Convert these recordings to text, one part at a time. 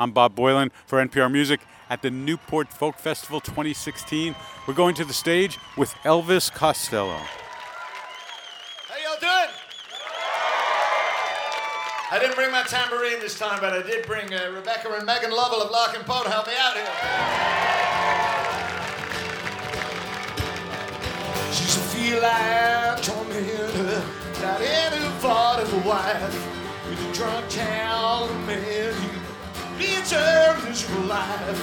I'm Bob Boilen for NPR Music at the Newport Folk Festival 2016. We're going to the stage with Elvis Costello. How y'all doing? I didn't bring my tambourine this time, but I did bring uh, Rebecca and Megan Lovell of Larkin Poe to help me out here. She's a feline tormentor, not any part of a wife. With a drunk town man, leads her miserable life.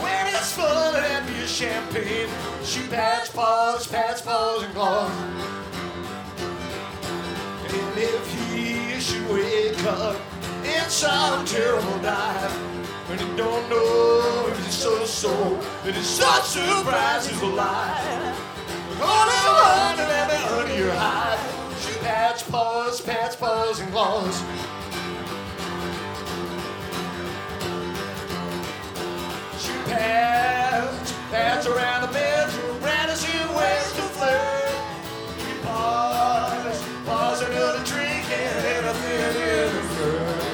When it's full of happy champagne, she pats paws, pats paws, and claws. And if he should wake up in some terrible dive, and he don't know if he's so so, that he's such surprise he's alive. Gonna run and let me under your hide. She pats paws, pats paws, and claws. Pats, pats around the bedroom, brandishing ways to flirt. She paws, paws another drink and anything in her.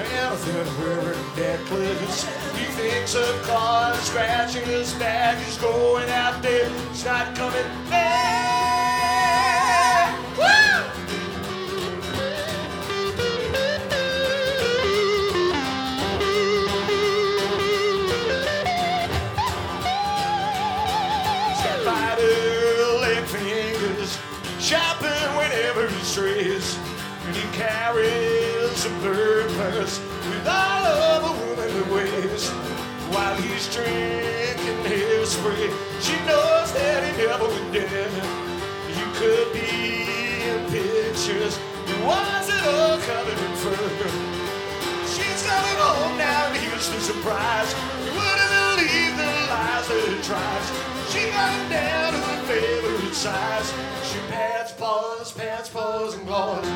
Anything in her necklace. He thinks of cars, scratching his back. He's going out there, he's not coming back. He's drinking his spray, she knows that he never would dead. You could be in pictures, it wasn't all covered in fur. She's coming home now, and here's the surprise. You wouldn't believe the lies that it tries. She got him down to her favorite size. She pants, paws, pants, paws, and claws.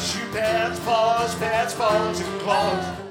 She pants, paws, pants, paws, and claws.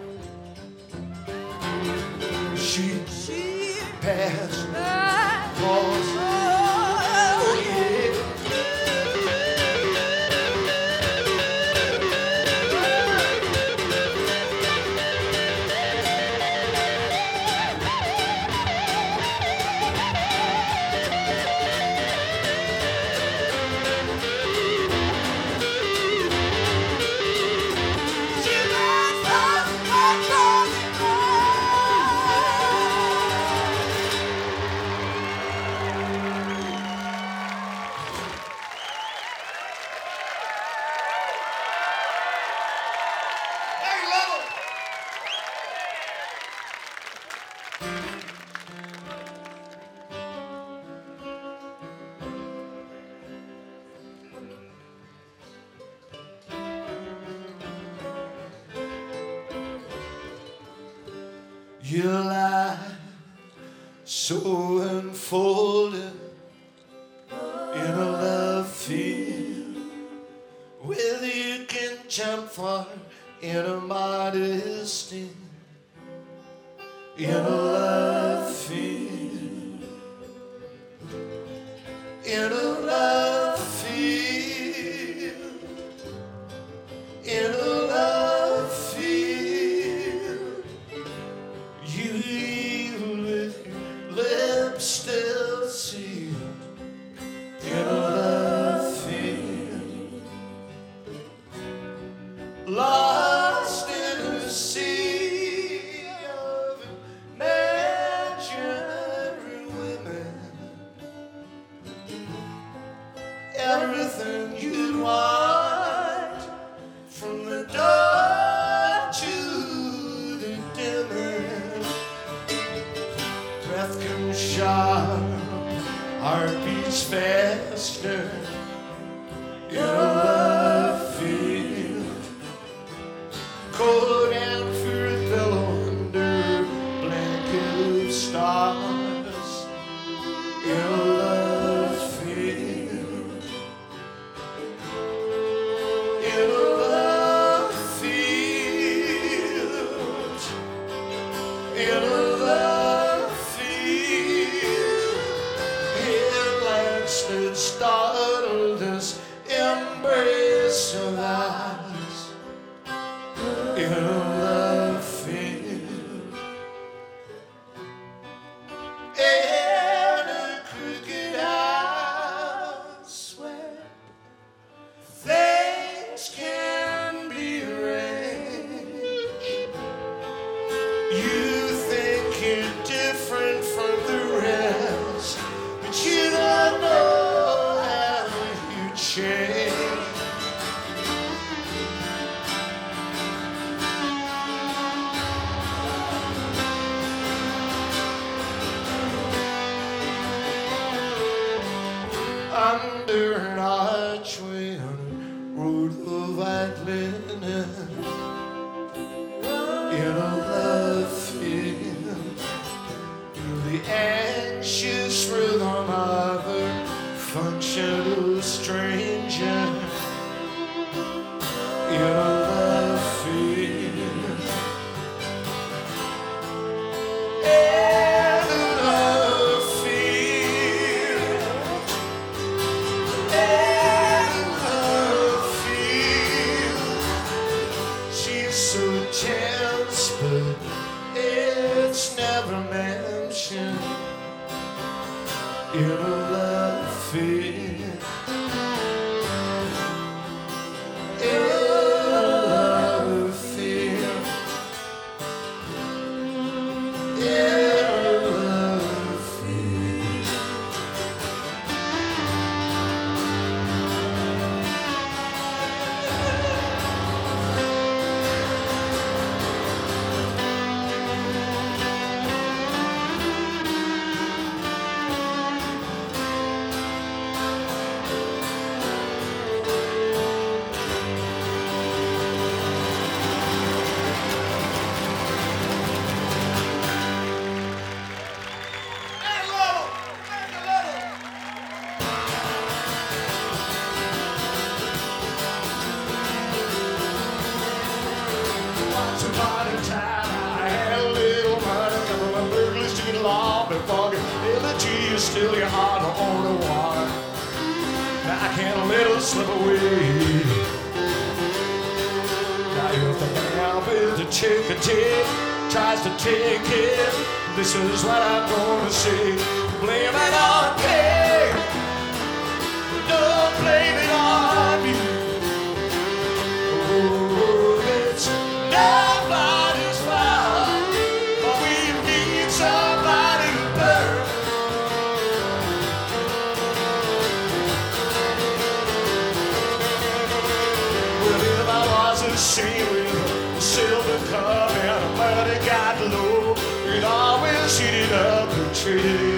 club and a murder got low. It always heated up and treated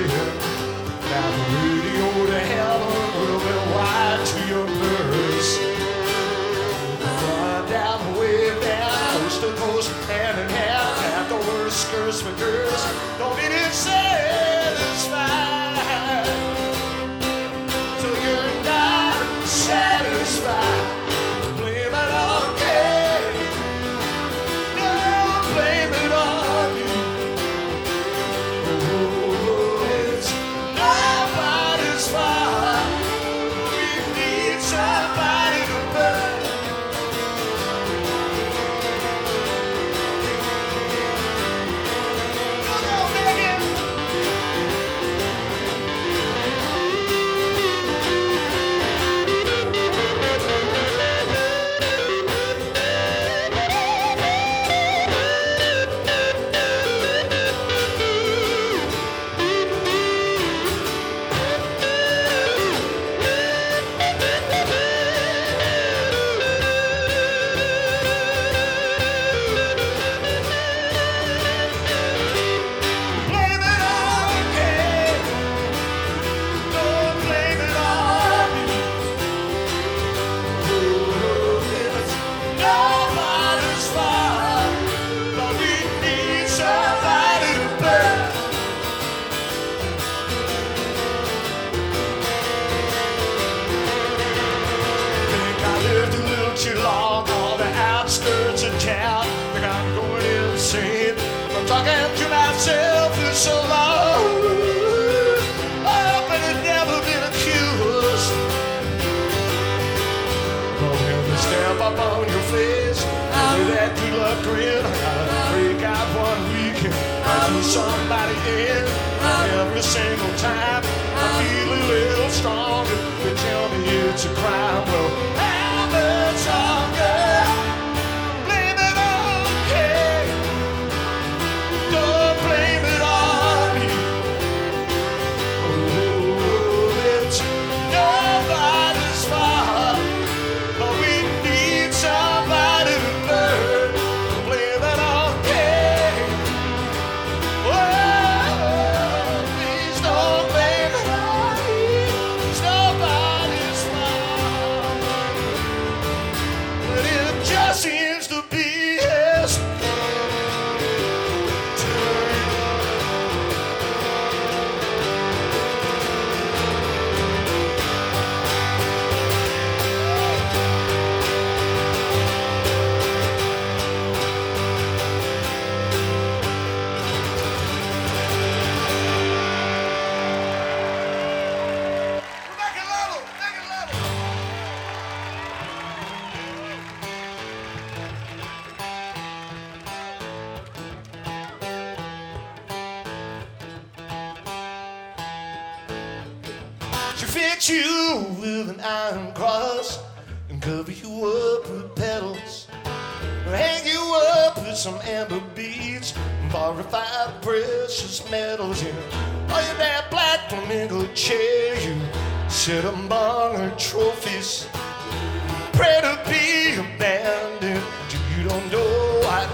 Somebody in every single time. I feel a little stronger. They tell me it's a crime. Well, Oh, you that black flamingo chair you sit among her trophies. Pray to be abandoned. You don't know what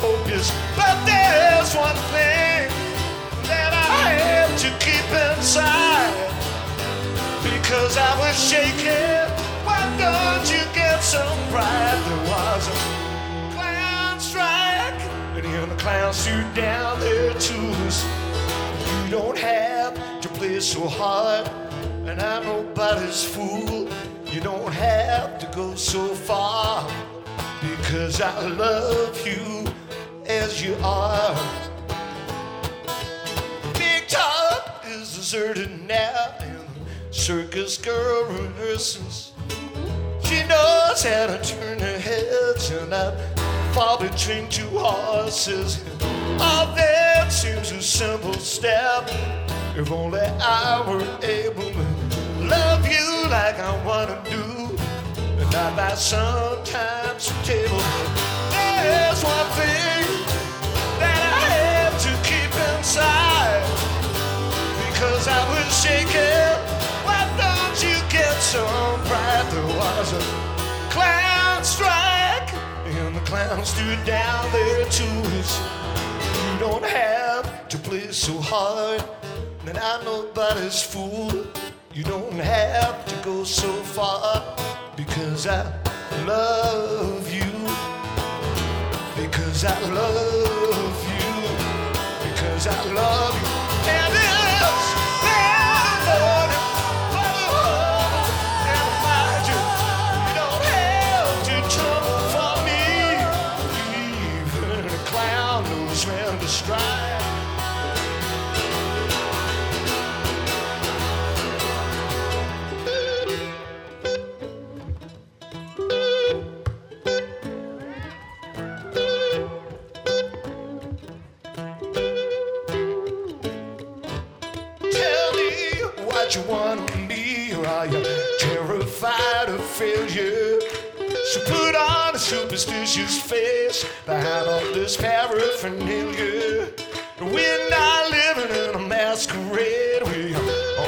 hope is. But there's one thing that I have to keep inside because I was shaking. Why don't you get some pride? There was clowns threw down their tools. You don't have to play so hard, and I'm nobody's fool. You don't have to go so far because I love you as you are. Big top is deserted now, and circus girl rehearses. She knows how to turn her heads and not fall between two horses. All that seems a simple step. If only I were able to love you like I wanna do, and not by sometimes table. There's one thing that I have to keep inside because I was shaking. Why don't you get some pride? There was clowns threw down their tools. You don't have to play so hard, and I'm nobody's fool. You don't have to go so far because I love you. Because I love you. Because I love you. Me what you want to be, or are you terrified of failure? So put on a superstitious face behind all this paraphernalia. We're not living in a masquerade. We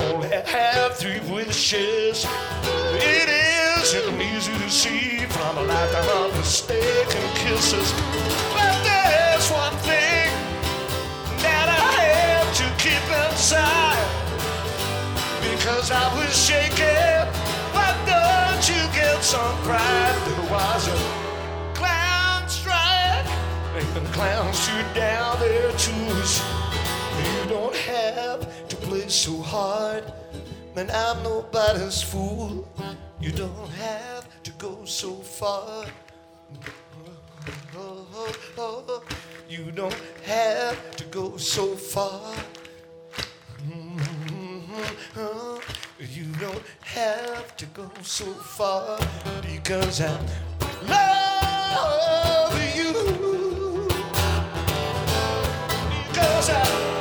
only have three wishes. It isn't easy to see from a lifetime of mistaken kisses. I was shaking. Why don't you get some pride? There was a clown strike, and clowns threw down their tools. You don't have to play so hard, man. I'm nobody's fool. You don't have to go so far. You don't have to go so far. Mhm. You don't have to go so far because I'm love you. Because I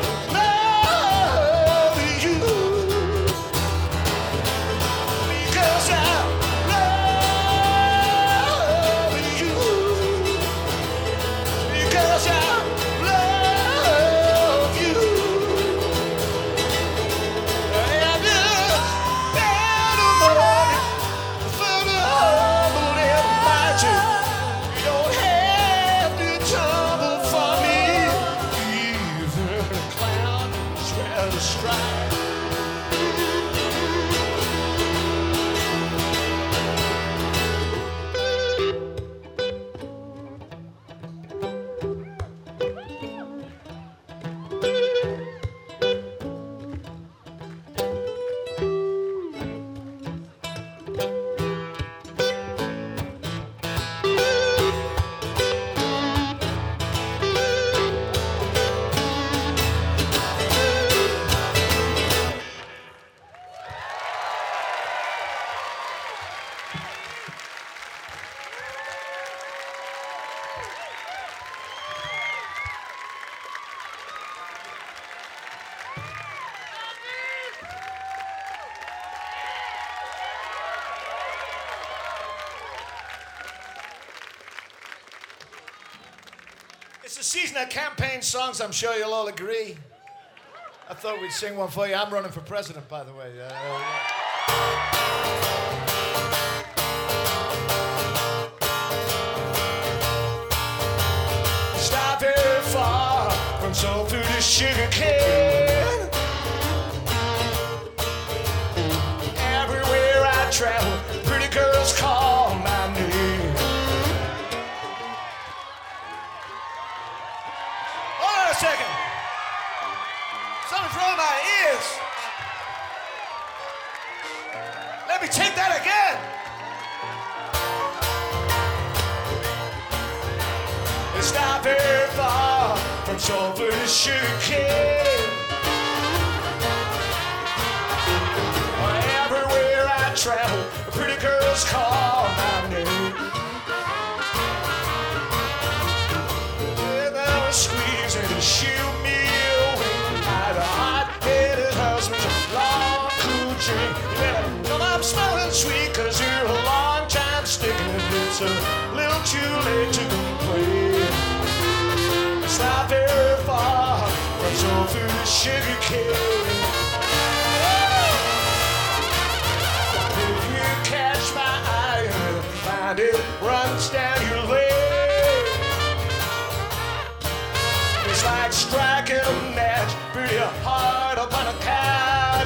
the campaign songs, I'm sure you'll all agree. I thought we'd sing one for you. I'm running for president, by the way. Uh, yeah. Stop far from soul food to sugar cane. Silvershire Everywhere I travel, pretty girls call my name. It's like striking a match, put your heart upon a cat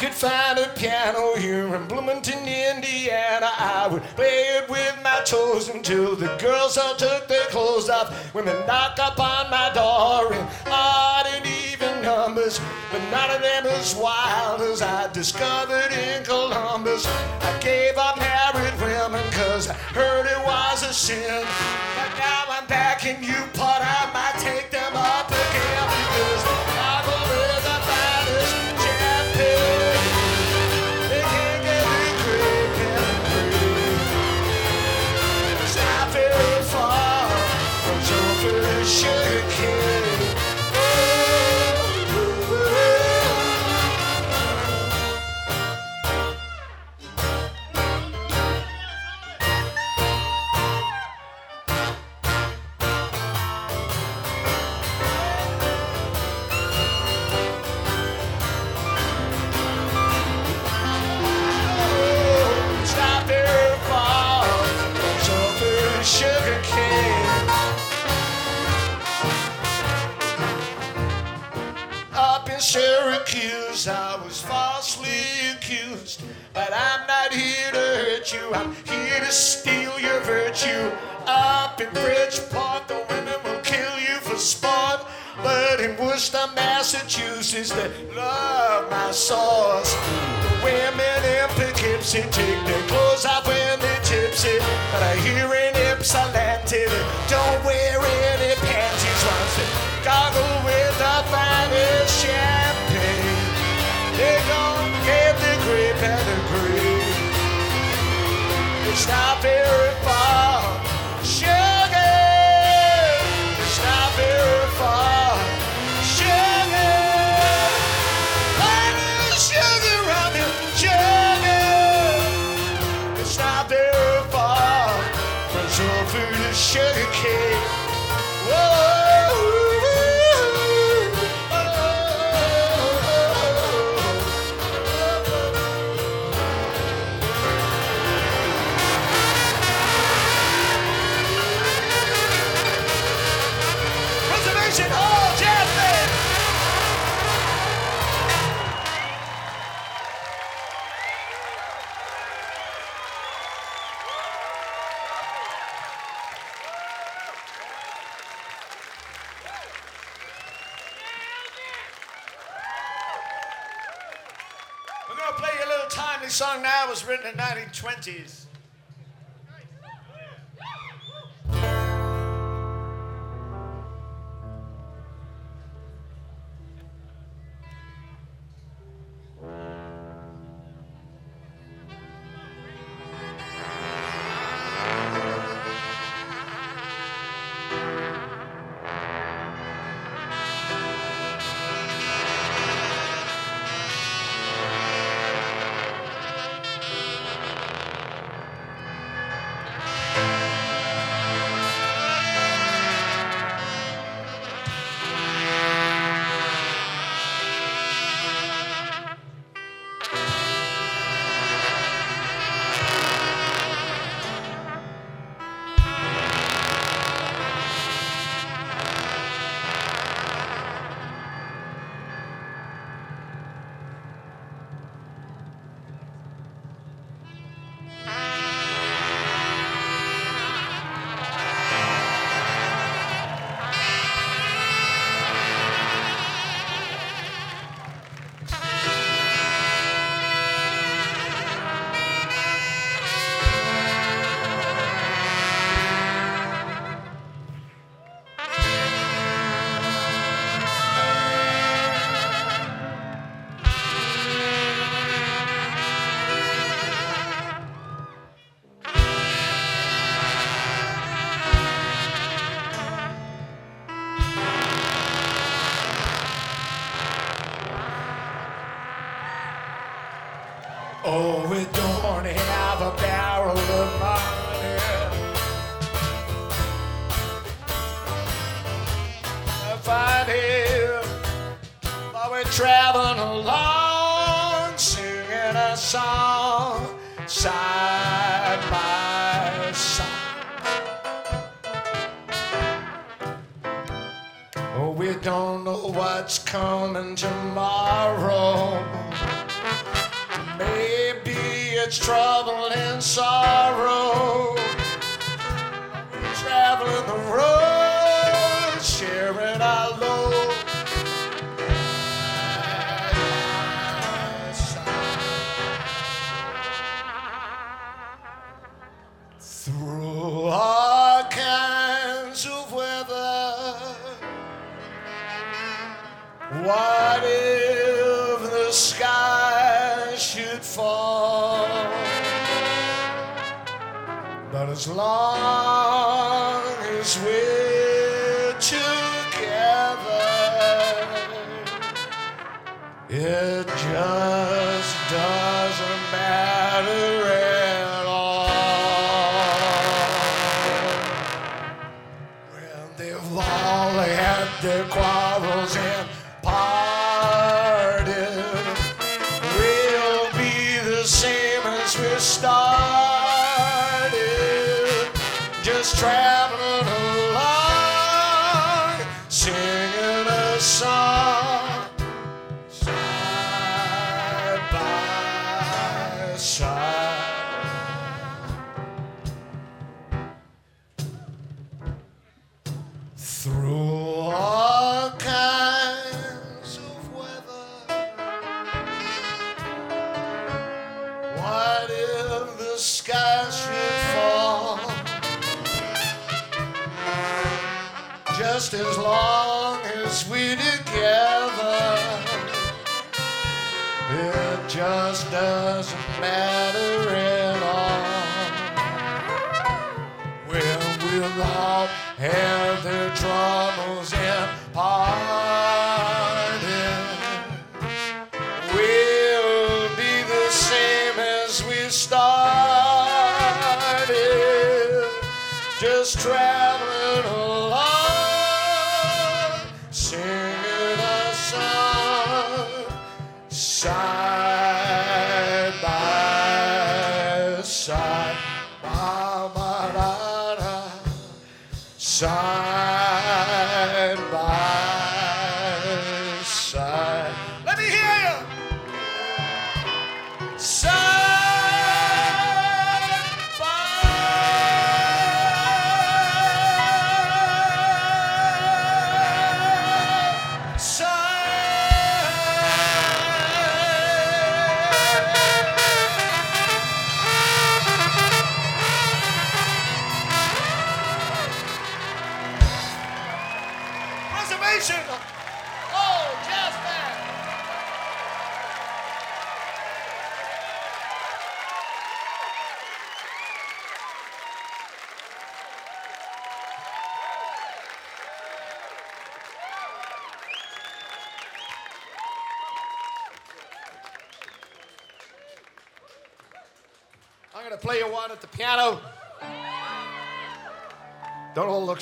could find a piano here in Bloomington, Indiana, I would play it with my toes until the girls all took their clothes off when they knock upon my door in odd and even numbers. But none of them as wild as I discovered in Columbus. I gave up married women cause I heard it was a sin. But now I'm back in Newport, I might take in Syracuse, I was falsely accused. But I'm not here to hurt you, I'm here to steal your virtue. Up in Bridgeport, the women will kill you for sport. But in Worcester, Massachusetts, they love my sauce. The women in Poughkeepsie take their clothes off when they're tipsy. But I hear in Ypsilanti, the 1920s.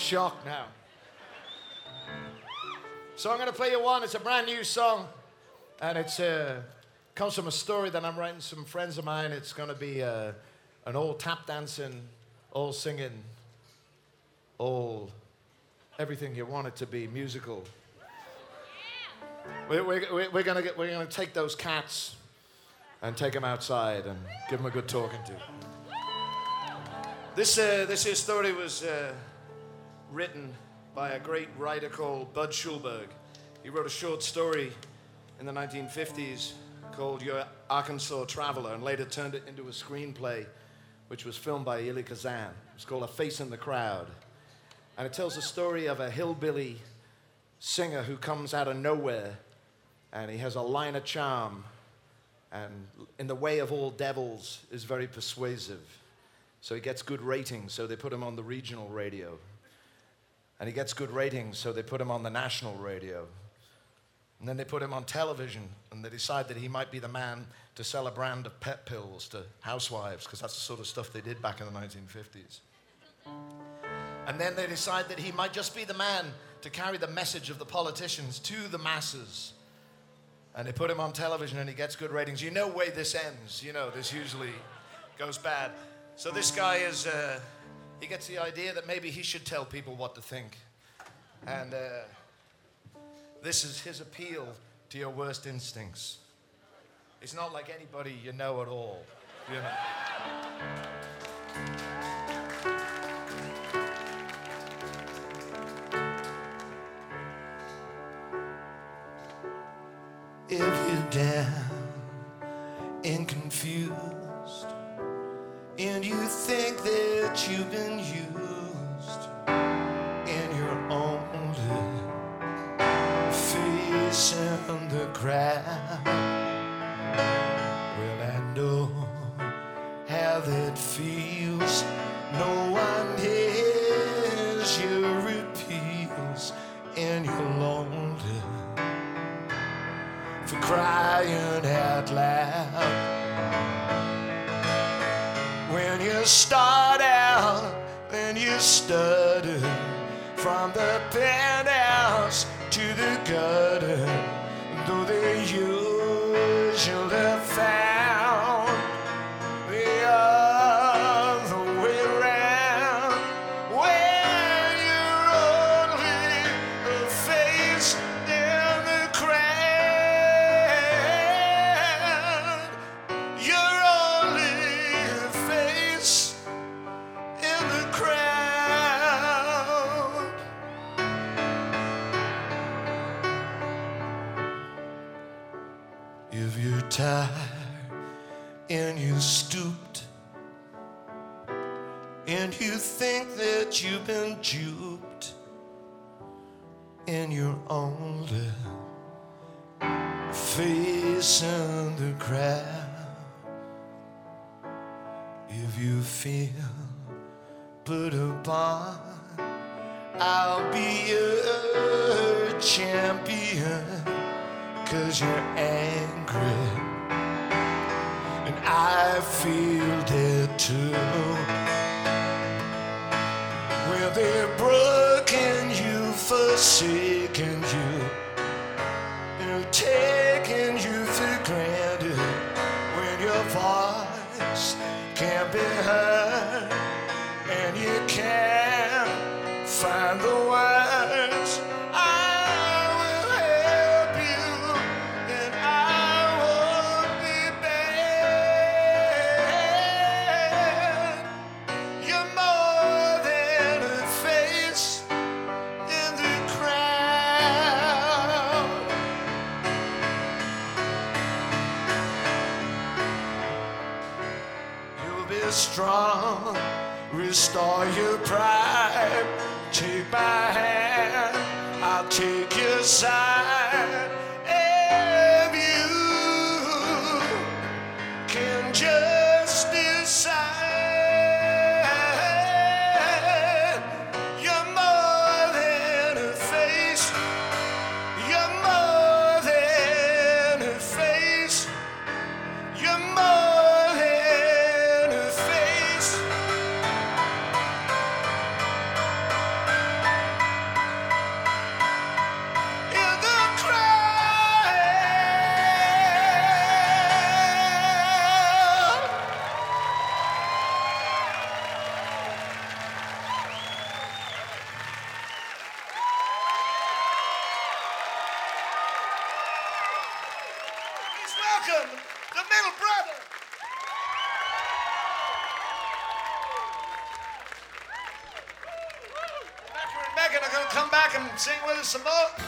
Shocked now. So I'm going to play you one. It's a brand new song, and it's uh, comes from a story that I'm writing. Some friends of mine. It's going to be uh, an old tap dancing, old singing, old everything you want it to be musical. We're, we're, we're going to we're to take those cats and take them outside and give them a good talking to. This uh, this story was uh, written by a great writer called Bud Schulberg. He wrote a short story in the 1950s called Your Arkansas Traveler and later turned it into a screenplay which was filmed by Elia Kazan. It's called A Face in the Crowd. And it tells the story of a hillbilly singer who comes out of nowhere and he has a line of charm and in the way of all devils is very persuasive. So he gets good ratings, so they put him on the regional radio. And he gets good ratings, so they put him on the national radio. And then they put him on television, and they decide that he might be the man to sell a brand of pet pills to housewives, because that's the sort of stuff they did back in the 1950s. And then they decide that he might just be the man to carry the message of the politicians to the masses. And they put him on television, and he gets good ratings. You know way this ends. You know, this usually goes bad. So this guy is, uh, he gets the idea that maybe he should tell people what to think. And uh, this is his appeal to your worst instincts. It's not like anybody you know at all, you know. If you're down and confused, and you think that you've been used, and you're only facing the crowd, well, I know how that feels. No one hears your appeals, and you're lonely for crying out loud. When you start out, then you stutter from the penthouse to the gutter, only facing the crowd. If you feel put upon, I'll be your champion. Cause you're angry, and I feel it too. there 什么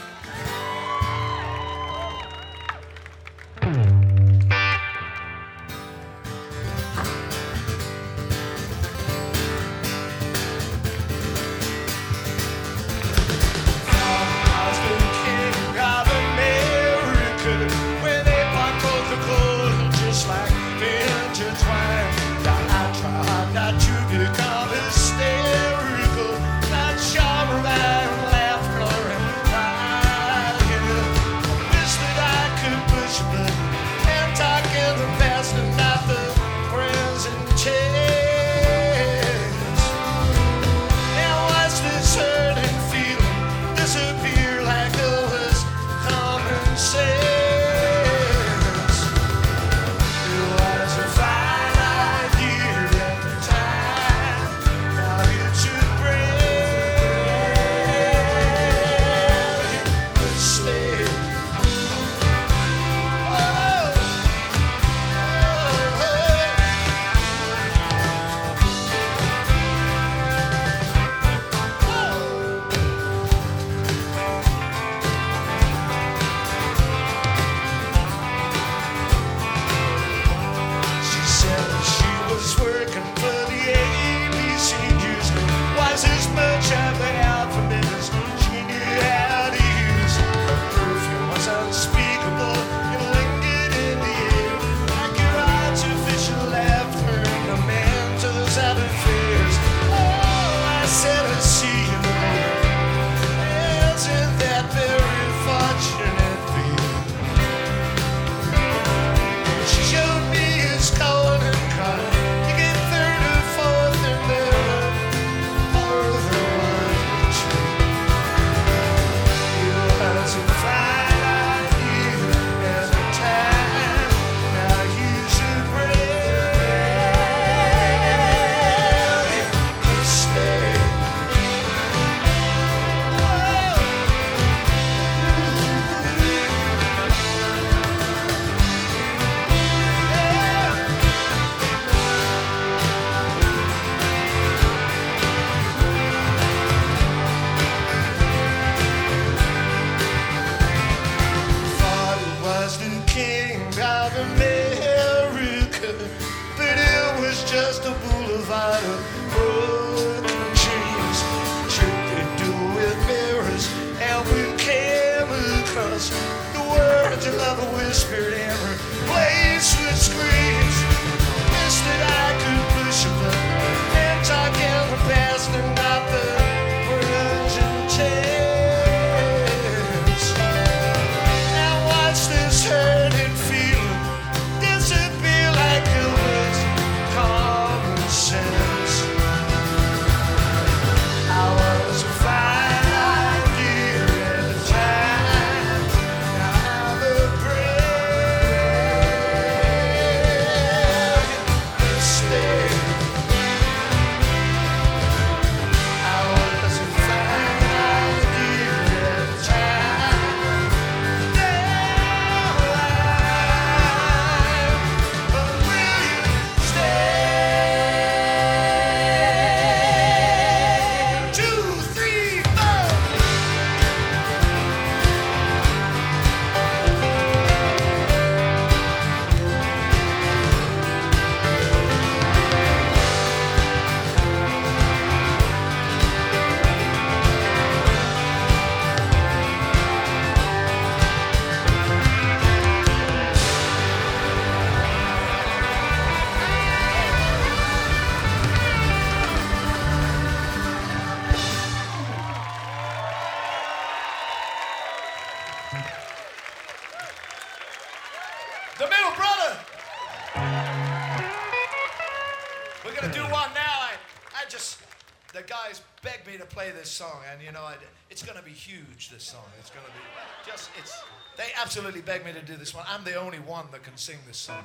song, and you know, I, it's going to be huge. This song, it's going to be just it's. They absolutely begged me to do this one. I'm the only one that can sing this song.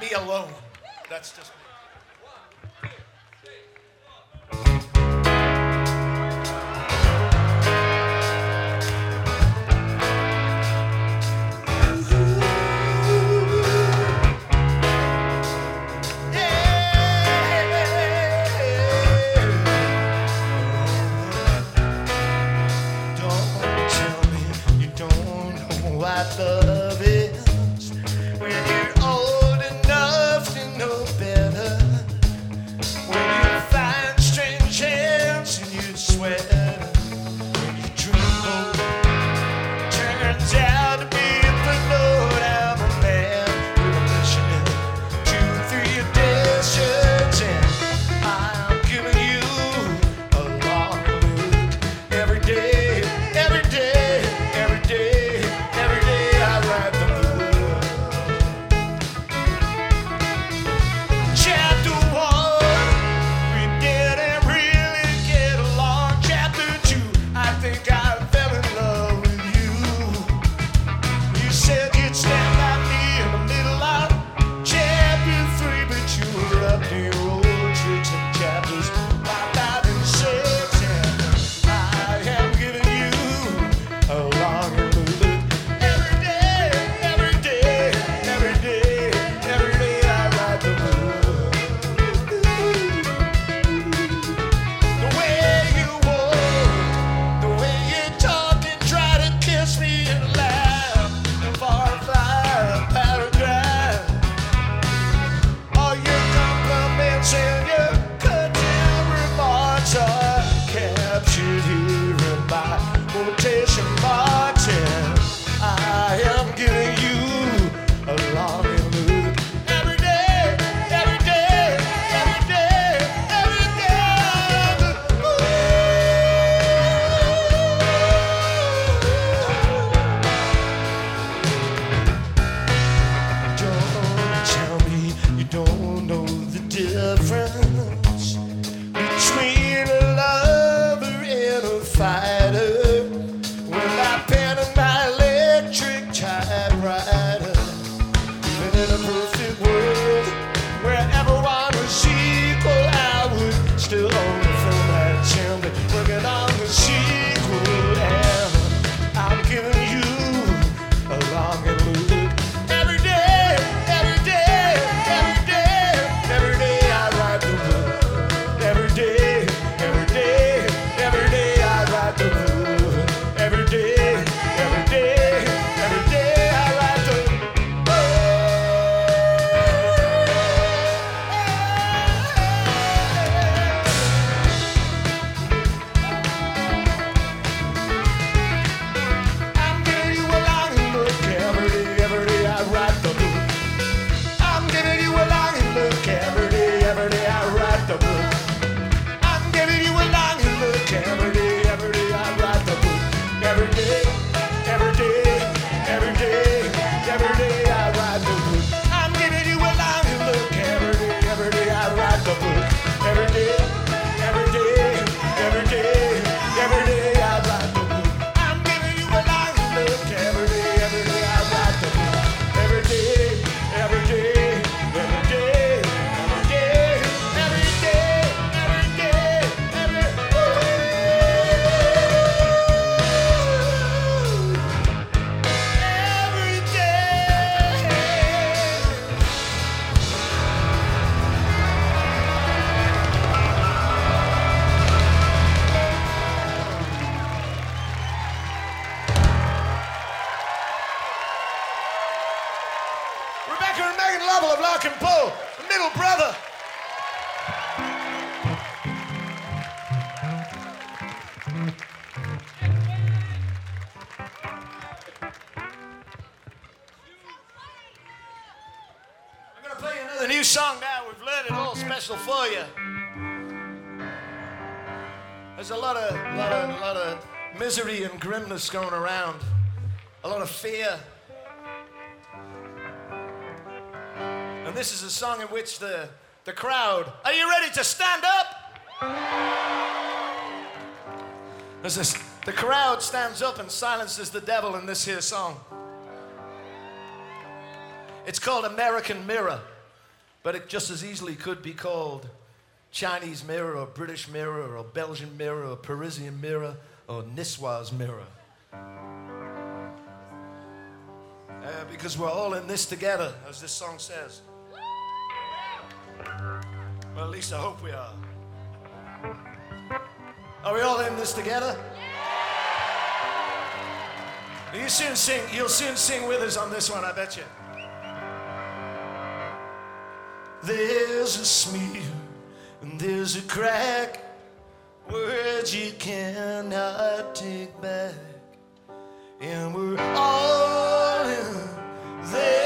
Me alone. That's just. And this is a song in which the, the crowd, are you ready to stand up? There's this, the crowd stands up and silences the devil in this here song. It's called American Mirror, but it just as easily could be called Chinese Mirror or British Mirror or Belgian Mirror or Parisian Mirror or Niswa's Mirror. Uh, because we're all in this together, as this song says. Well, at least I hope we are. Are we all in this together? You soon sing. You'll soon sing with us on this one, I bet you. There's a smear and there's a crack. Words you cannot take back. And we're all in this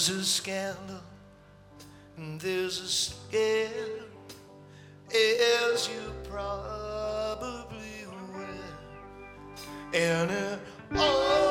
There's a scandal, and there's a scare, as you probably aware. And it all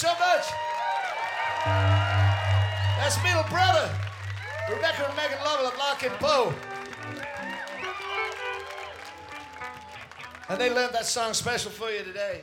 so much. That's my little brother, Rebecca and Megan Lovell of Larkin Poe. And they learned that song special for you today.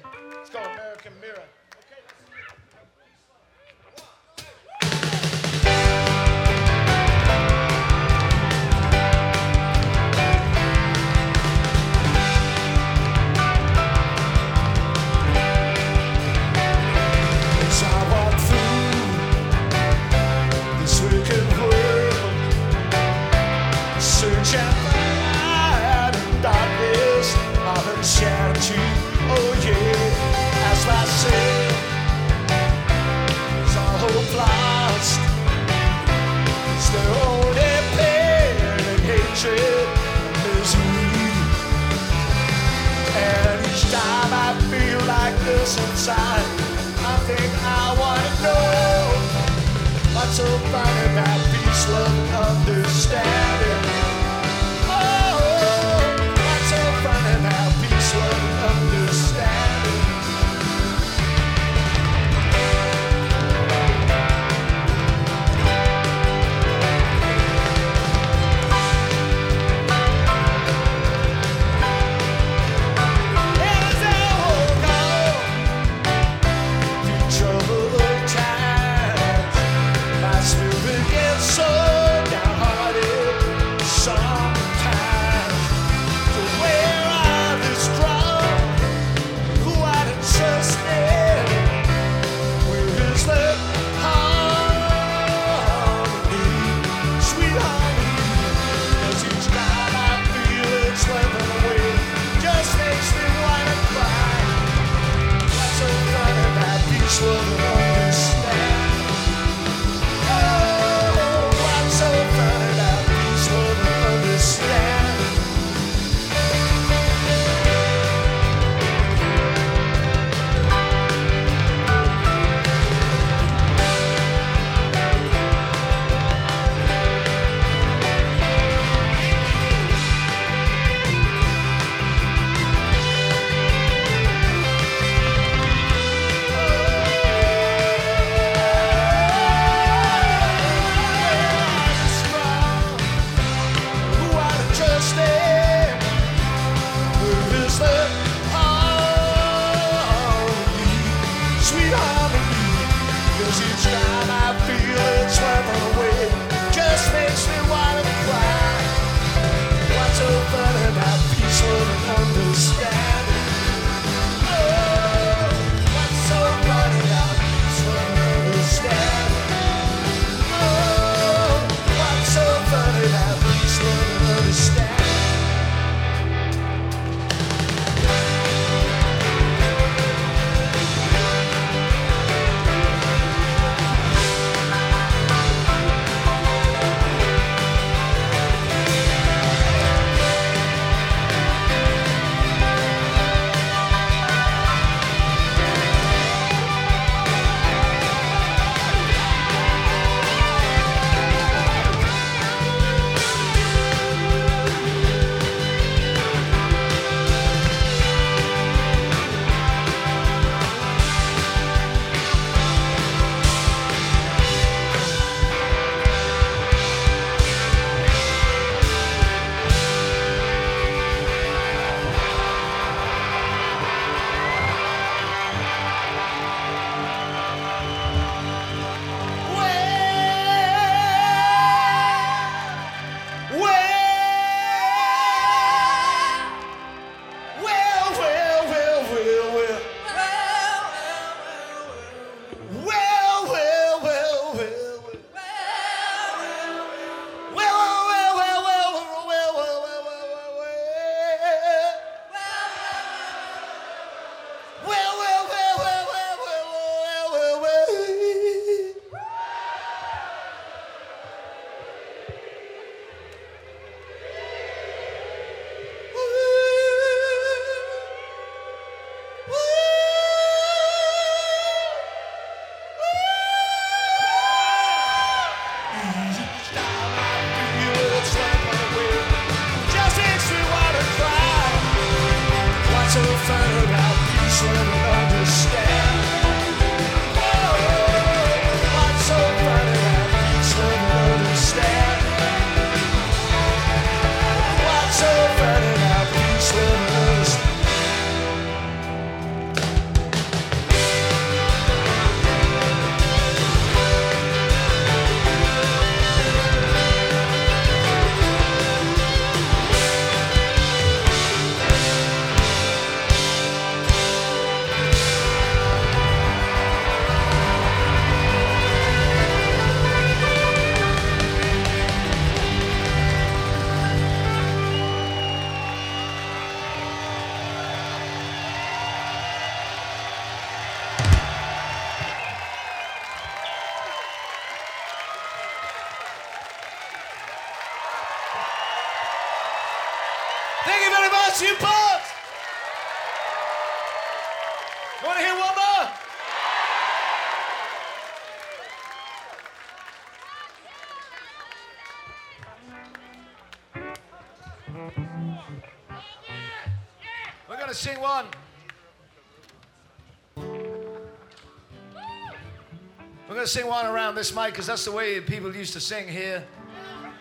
Around this mic because that's the way people used to sing here.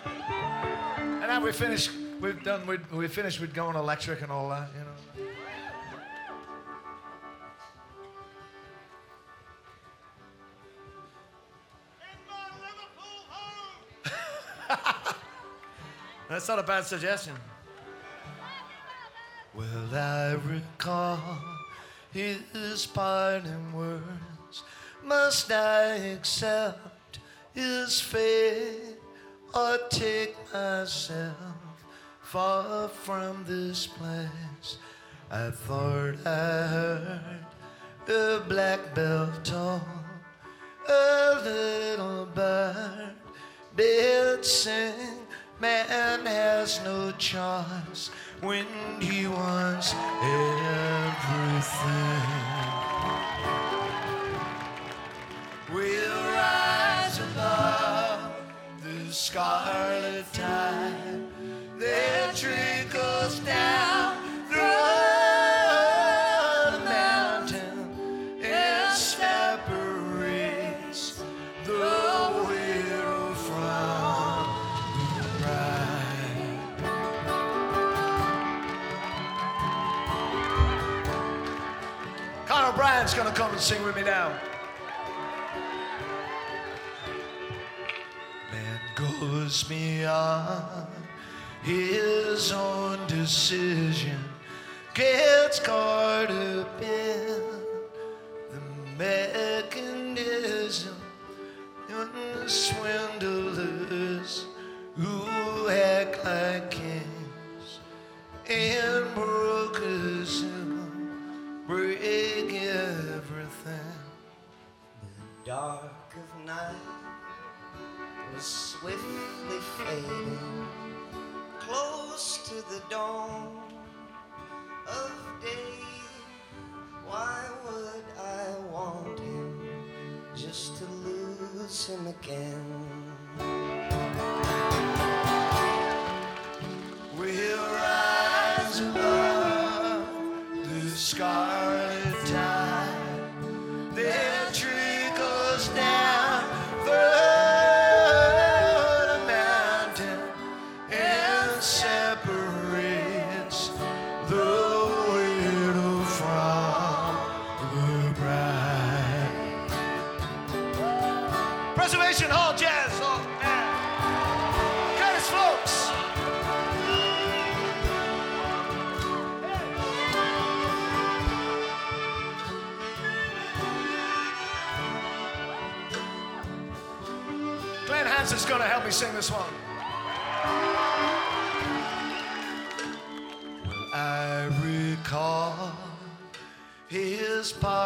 And now we finished. We've done. We're, we finished with going electric and all that. You know. That's not a bad suggestion. Well, I recall his parting words? Must I accept his fate or take myself far from this place? I thought I heard a black bell toll, a little bird did sing. Man has no choice when he wants everything. We'll rise above the scarlet tide that trickles down through the mountain and separates the widow from the bride. Conor Bryant's gonna come and sing with me now. Goes beyond his own decision, gets caught up in the mechanism, and the swindlers who act like kings and brokers who break everything. The dark of night was swiftly fading, close to the dawn of day. Why would I want him just to lose him again? Sing this one. I recall his parting